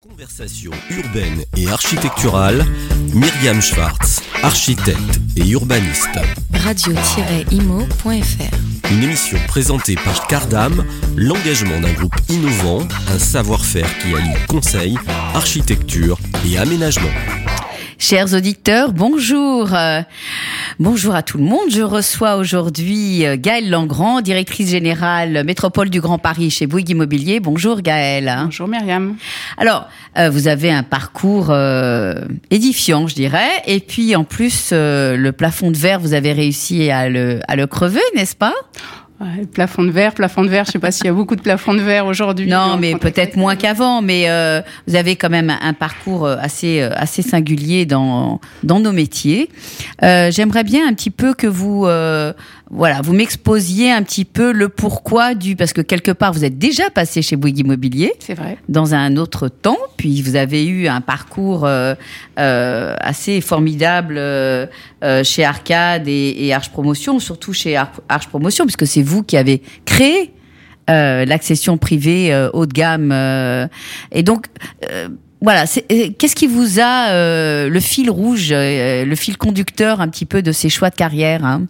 Conversation urbaine et architecturale, Myriam Schwartz, architecte et urbaniste. Radio-imo.fr Une émission présentée par Cardam, l'engagement d'un groupe innovant, un savoir-faire qui allie conseil, architecture et aménagement. Chers auditeurs, bonjour. Euh, bonjour à tout le monde. Je reçois aujourd'hui euh, Gaëlle Langrand, directrice générale métropole du Grand Paris chez Bouygues Immobilier. Bonjour Gaëlle. Bonjour Myriam. Alors, euh, vous avez un parcours édifiant, je dirais. Et puis en plus, le plafond de verre, vous avez réussi à le, à le crever, n'est-ce pas? Ouais, plafond de verre, plafond de verre. Je sais pas s'il y a beaucoup de plafonds de verre aujourd'hui. Non, mais peut-être moins qu'avant. Mais euh, vous avez quand même un parcours euh, assez euh, assez singulier dans dans nos métiers. Euh, J'aimerais bien un petit peu que vous euh, voilà, vous m'exposiez un petit peu le pourquoi du parce que quelque part vous êtes déjà passé chez Bouygues Immobilier. C'est vrai. Dans un autre temps, puis vous avez eu un parcours assez formidable chez Arcade et, et, Arche Promotion, surtout chez Arche Promotion, puisque c'est vous qui avez créé l'accession privée haut de gamme. et donc voilà, qu'est-ce qui vous a le fil rouge, le fil conducteur un petit peu de ces choix de carrière hein?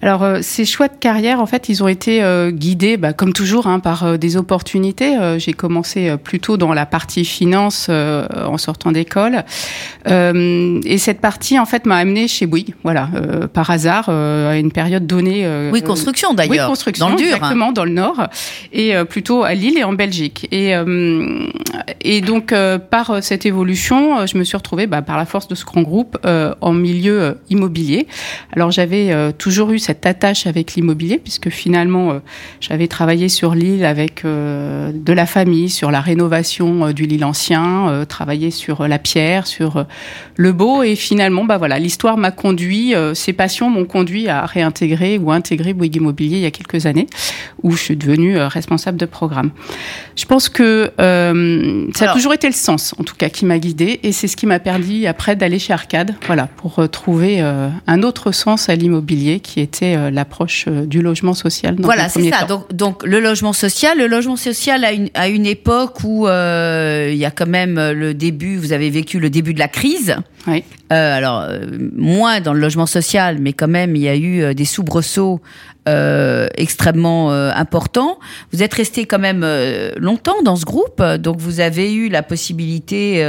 Alors euh, ces choix de carrière, en fait, ils ont été euh, guidés, bah, comme toujours, hein, par euh, des opportunités. J'ai commencé plutôt dans la partie finance en sortant d'école, et cette partie, en fait, m'a amené chez Bouygues, voilà, par hasard, à une période donnée. oui, construction d'ailleurs. Oui, construction, dans le dur, hein. exactement, dans le nord, et plutôt à Lille et en Belgique. Et et donc par cette évolution, je me suis retrouvée, bah, par la force de ce grand groupe, en milieu immobilier. Alors j'avais toujours eu cette attache avec l'immobilier, puisque finalement, euh, j'avais travaillé sur l'île avec euh, de la famille, sur la rénovation euh, du Lille ancien, travaillé sur la pierre, sur le beau, et finalement, bah voilà, l'histoire m'a conduit, ces passions m'ont conduit à réintégrer ou intégrer Bouygues Immobilier il y a quelques années, où je suis devenue responsable de programme. Je pense que ça a toujours été le sens, en tout cas, qui m'a guidée, et c'est ce qui m'a permis après d'aller chez Arcade, voilà, pour trouver un autre sens à l'immobilier qui était euh, l'approche euh, du logement social. Dans voilà, c'est ça. Donc, donc, le logement social, le logement social à une, à une époque où euh, il y a quand même le début, vous avez vécu le début de la crise. Oui. Euh, alors, moins dans le logement social, mais quand même, il y a eu des soubresauts euh, extrêmement euh, importants. Vous êtes resté quand même longtemps dans ce groupe, donc vous avez eu la possibilité,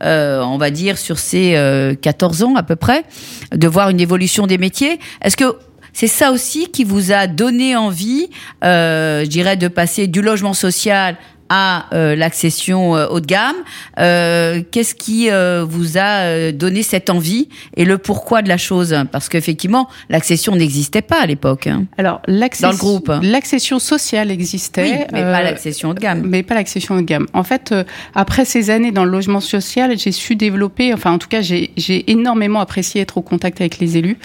on va dire, sur ces 14 ans à peu près, de voir une évolution des métiers. Est-ce que c'est ça aussi qui vous a donné envie, euh, je dirais, de passer du logement social à euh, l'accession euh, haut de gamme. Euh, qu'est-ce qui vous a donné cette envie et le pourquoi de la chose? Parce qu'effectivement, l'accession n'existait pas à l'époque. Hein, Alors, l'accession, dans le groupe. L'accession sociale existait, mais pas l'accession haut de gamme. Mais pas l'accession haut de gamme. En fait, après ces années dans le logement social, j'ai su développer, enfin en tout cas, j'ai énormément apprécié être au contact avec les élus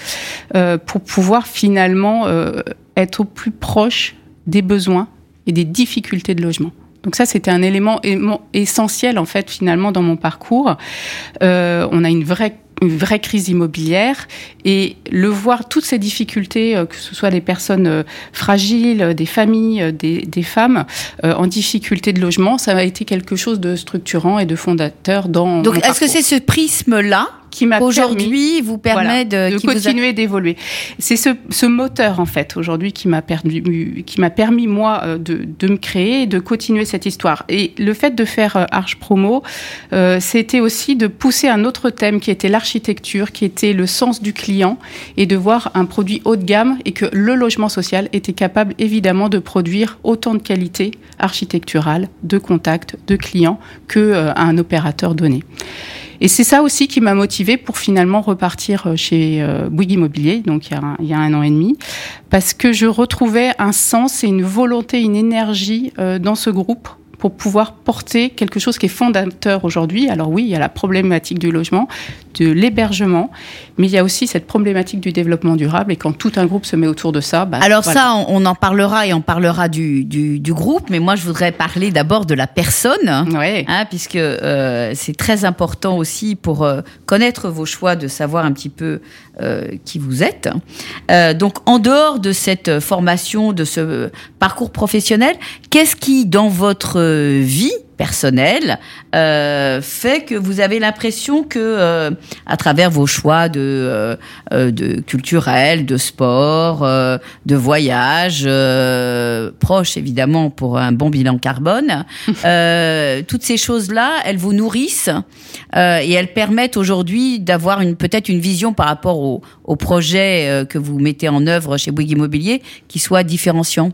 pour pouvoir finalement être au plus proche des besoins et des difficultés de logement. Donc ça, c'était un élément essentiel en fait finalement dans mon parcours. Euh, on a une vraie une vraie crise immobilière et le voir toutes ces difficultés, euh, que ce soit des personnes euh, fragiles, des familles, des, des femmes en difficulté de logement, ça a été quelque chose de structurant et de fondateur dans. Donc, est-ce que c'est ce prisme-là qui m'a aujourd'hui vous permet de, continuer d'évoluer. C'est ce, ce, moteur en fait aujourd'hui qui m'a permis, qui m'a permis moi euh, de, de, me créer et de continuer cette histoire. Et le fait de faire euh, Arche Promo, euh, c'était aussi de pousser un autre thème qui était l'architecture, qui était le sens du client et de voir un produit haut de gamme et que le logement social était capable évidemment de produire autant de qualité architecturale, de contact, de clients que euh, un opérateur donné. Et c'est ça aussi qui m'a motivée pour finalement repartir euh, chez euh, Bouygues Immobilier, donc il y, a un, il y, a un, an et demi, parce que je retrouvais un sens et une volonté, une énergie euh, dans ce groupe pour pouvoir porter quelque chose qui est fondateur aujourd'hui. Alors oui, il y a la problématique du logement, de l'hébergement, mais il y a aussi cette problématique du développement durable. Et quand tout un groupe se met autour de ça, bah, alors ça, on, en parlera et on parlera du, du, du, groupe. Mais moi, je voudrais parler d'abord de la personne, ouais. hein, puisque euh, c'est très important aussi pour euh, connaître vos choix, de savoir un petit peu euh, qui vous êtes. Euh, donc, en dehors de cette formation, de ce parcours professionnel, qu'est-ce qui, dans votre vie personnel euh, fait que vous avez l'impression que euh, à travers vos choix de, euh, euh de culturels, de sport, euh, de voyage proches évidemment pour un bon bilan carbone, toutes ces choses là, elles vous nourrissent et elles permettent aujourd'hui d'avoir une peut-être une vision par rapport au, au projet que vous mettez en œuvre chez Bouygues Immobilier qui soit différenciant.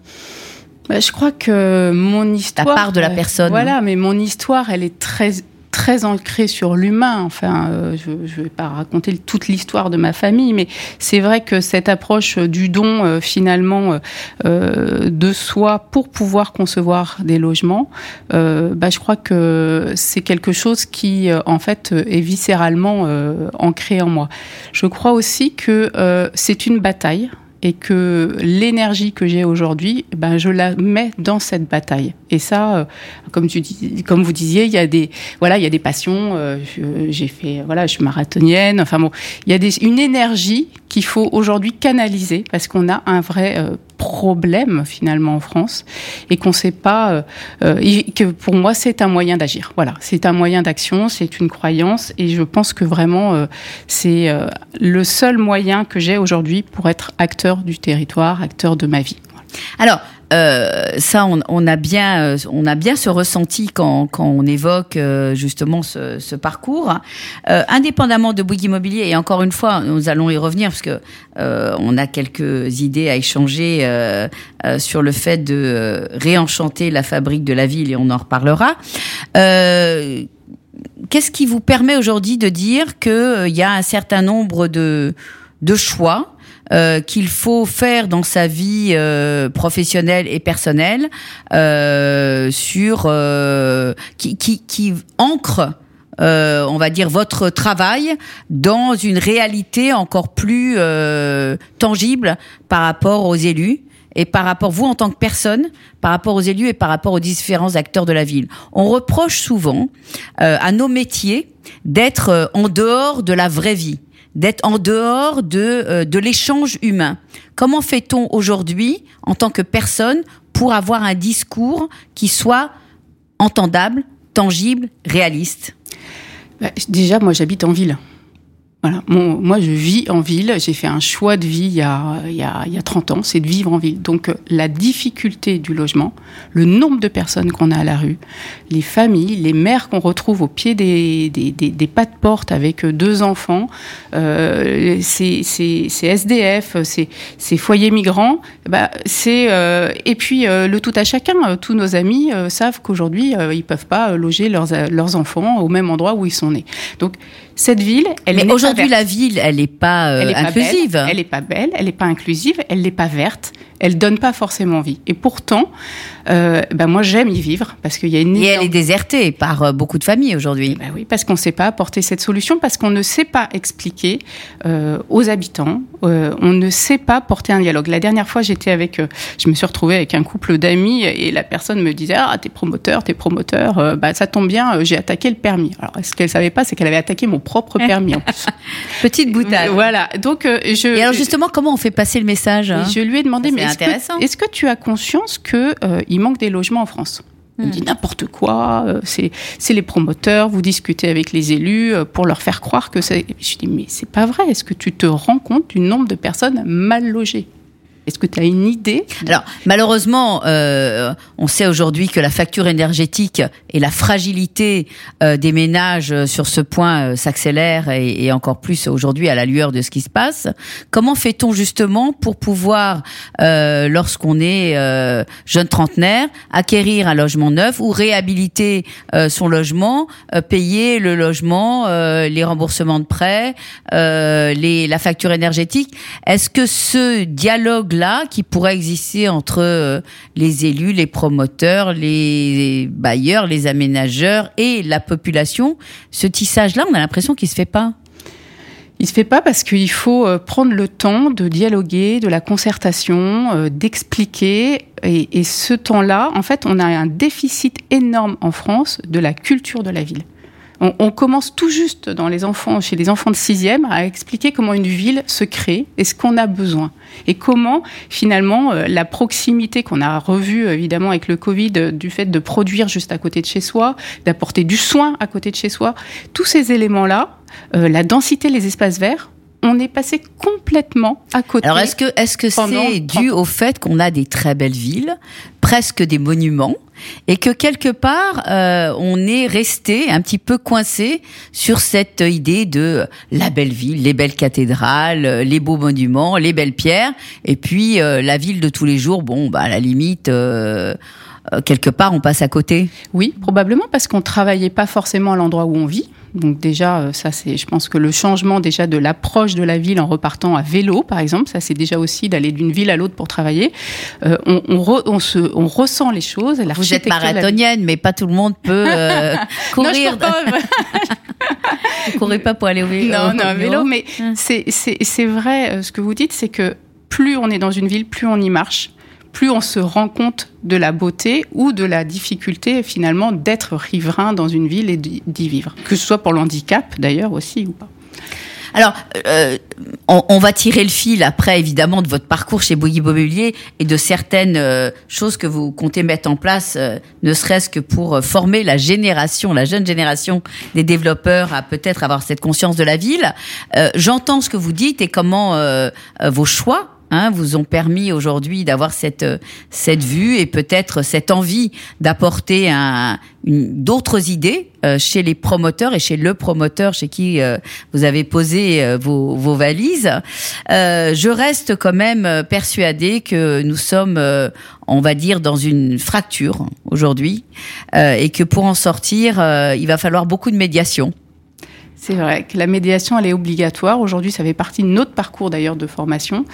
Bah, je crois que mon histoire. La part de la personne. Voilà, mais mon histoire, elle est très très ancrée sur l'humain. Enfin, euh, je ne vais pas raconter toute l'histoire de ma famille, mais c'est vrai que cette approche du don, euh, finalement, euh, de soi pour pouvoir concevoir des logements, bah, je crois que c'est quelque chose qui, en fait, est viscéralement ancré en moi. Je crois aussi que c'est une bataille et que l'énergie que j'ai aujourd'hui, ben, je la mets dans cette bataille. Et ça, euh, comme, tu dis, comme vous disiez, il y a des, voilà, il y a des passions. Euh, j'ai fait, voilà, je suis marathonienne. Enfin bon, il y a une énergie qu'il faut aujourd'hui canaliser parce qu'on a un vrai euh, problème finalement en France et qu'on sait pas que pour moi c'est un moyen d'agir. Voilà, c'est un moyen d'action, c'est une croyance et je pense que vraiment c'est le seul moyen que j'ai aujourd'hui pour être acteur du territoire, acteur de ma vie. Alors, euh, ça, on, a bien, euh, on a bien ce ressenti quand, on évoque euh, justement ce, parcours. indépendamment de Bouygues Immobilier, et encore une fois, nous allons y revenir parce que on a quelques idées à échanger sur le fait de réenchanter la fabrique de la ville, et on en reparlera. Qu'est-ce qui vous permet aujourd'hui de dire qu'il y a un certain nombre de, de choix euh, qu'il faut faire dans sa vie euh, professionnelle et personnelle euh, sur qui, qui, ancre on va dire votre travail dans une réalité encore plus tangible par rapport aux élus et par rapport vous en tant que personne, par rapport aux élus et par rapport aux différents acteurs de la ville. On reproche souvent à nos métiers d'être en dehors de la vraie vie d'être en dehors de, euh, de l'échange humain. Comment fait-on aujourd'hui, en tant que personne, pour avoir un discours qui soit entendable, tangible, réaliste? Bah, Déjà, moi j'habite en ville. Moi, je vis en ville. J'ai fait un choix de vie il y a, il y a, il y a 30 ans, c'est de vivre en ville. Donc, euh, la difficulté du logement, le nombre de personnes qu'on a à la rue, les familles, les mères qu'on retrouve au pied des, pas de porte avec euh, deux enfants, euh, ces, ces, ces, SDF, ces, ces, foyers migrants, bah, c'est euh, et puis le tout à chacun. Tous nos amis savent qu'aujourd'hui, ils peuvent pas loger leurs, leurs enfants au même endroit où ils sont nés. Donc, cette ville, elle Mais aujourd'hui, la ville, elle n'est pas, euh, inclusive. elle n'est pas belle, elle n'est pas inclusive, elle n'est pas verte, elle donne pas forcément vie. Et pourtant, euh, ben moi j'aime y vivre parce qu'il y a une. Et elle est désertée par euh, beaucoup de familles aujourd'hui. Ben oui, parce qu'on ne sait pas apporter cette solution, parce qu'on ne sait pas expliquer euh, aux habitants, euh, on ne sait pas porter un dialogue. La dernière fois, j'étais avec, je me suis retrouvée avec un couple d'amis et la personne me disait ah t'es promoteur, t'es promoteur, bah ça tombe bien, j'ai attaqué le permis. Alors ce qu'elle savait pas, c'est qu'elle avait attaqué mon propre permis en plus. Petite boutade. Voilà. Donc je. Et alors justement, comment on fait passer le message hein? Je lui ai demandé mais est-ce que, tu as conscience qu'il euh, manque des logements en France? Il me dit hmm. n'importe quoi, euh, c'est les promoteurs, vous discutez avec les élus euh, pour leur faire croire que c'est. Je dis mais c'est pas vrai, est-ce que tu te rends compte du nombre de personnes mal logées? Est-ce que tu as une idée? Alors, malheureusement, euh, on sait aujourd'hui que la facture énergétique et la fragilité euh, des ménages euh, sur ce point euh, s'accélère et, et, encore plus aujourd'hui à la lueur de ce qui se passe. Comment fait-on justement pour pouvoir, euh, lorsqu'on est euh, jeune trentenaire, acquérir un logement neuf ou réhabiliter son logement, payer le logement, les remboursements de prêts, la facture énergétique? Est-ce que ce dialogue là qui pourrait exister entre euh, les élus, les promoteurs, les bailleurs, les aménageurs et la population, ce tissage-là, on a l'impression qu'il se fait pas. Il se fait pas parce qu'il faut euh, prendre le temps de dialoguer, de la concertation, euh, d'expliquer. Et ce temps-là, en fait, on a un déficit énorme en France de la culture de la ville. On, commence tout juste dans les enfants, chez les enfants de sixième, à expliquer comment une ville se crée et ce qu'on a besoin. Et comment, finalement, euh, la proximité qu'on a revue, évidemment, avec le Covid, euh, du fait de produire juste à côté de chez soi, d'apporter du soin à côté de chez soi, tous ces éléments-là, euh, la densité, les espaces verts, on est passé complètement à côté. Alors est-ce que est-ce que c'est dû au fait qu'on a des très belles villes, presque des monuments, et que quelque part euh, on est resté un petit peu coincé sur cette idée de la belle ville, les belles cathédrales, les beaux monuments, les belles pierres, et puis euh, la ville de tous les jours. Bon, bah à la limite. Euh, quelque part, on passe à côté. Oui, probablement parce qu'on travaillait pas forcément à l'endroit où on vit. Donc déjà, euh, ça c'est, je pense que le changement déjà de l'approche de la ville en repartant à vélo, par exemple, ça c'est déjà aussi d'aller d'une ville à l'autre pour travailler. Euh, on, on, se, on ressent les choses. Vous êtes marathonienne, mais pas tout le monde peut euh, courir. non, je pas. courez pas pour aller au vélo. Non, non, vélo, mais hum. c'est, c'est, c'est vrai. Ce que vous dites, c'est que plus on est dans une ville, plus on y marche plus on se rend compte de la beauté ou de la difficulté finalement d'être riverain dans une ville et d'y vivre. Que ce soit pour l'handicap d'ailleurs aussi ou pas. Alors, euh, on, va tirer le fil après, évidemment, de votre parcours chez Bouygues Immobilier et de certaines euh, choses que vous comptez mettre en place, euh, ne serait-ce que pour former la génération, la jeune génération des développeurs à peut-être avoir cette conscience de la ville. J'entends ce que vous dites et comment vos choix Hein, vous ont permis aujourd'hui d'avoir cette cette vue et peut-être cette envie d'apporter un, d'autres idées euh, chez les promoteurs et chez le promoteur chez qui euh, vous avez posé euh, vos, vos, valises. je reste quand même persuadée que nous sommes, on va dire, dans une fracture aujourd'hui et que pour en sortir, il va falloir beaucoup de médiation. C'est vrai que la médiation, elle est obligatoire. Aujourd'hui, ça fait partie de notre parcours d'ailleurs de formation,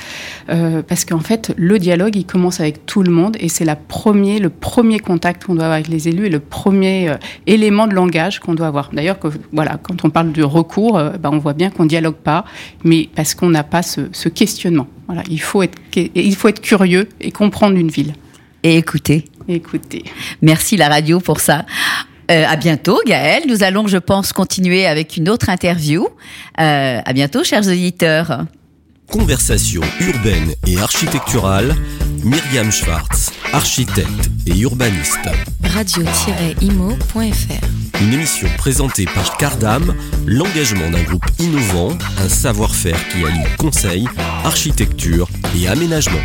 euh, parce qu'en fait, le dialogue, il commence avec tout le monde, et c'est la premier, le premier contact qu'on doit avoir avec les élus et le premier euh, élément de langage qu'on doit avoir. D'ailleurs, voilà, quand on parle de recours, euh, ben, on voit bien qu'on dialogue pas, mais parce qu'on n'a pas ce, ce, questionnement. Voilà, il faut être, il faut être curieux et comprendre une ville. Et écouter. Écouter. Merci la radio pour ça. Euh, à bientôt, Gaël. Nous allons, je pense, continuer avec une autre interview. Euh, à bientôt, chers auditeurs. Conversation urbaine et architecturale. Myriam Schwartz, architecte et urbaniste. Radio-imo.fr Une émission présentée par Cardam, l'engagement d'un groupe innovant, un savoir-faire qui allie conseil, architecture et aménagement.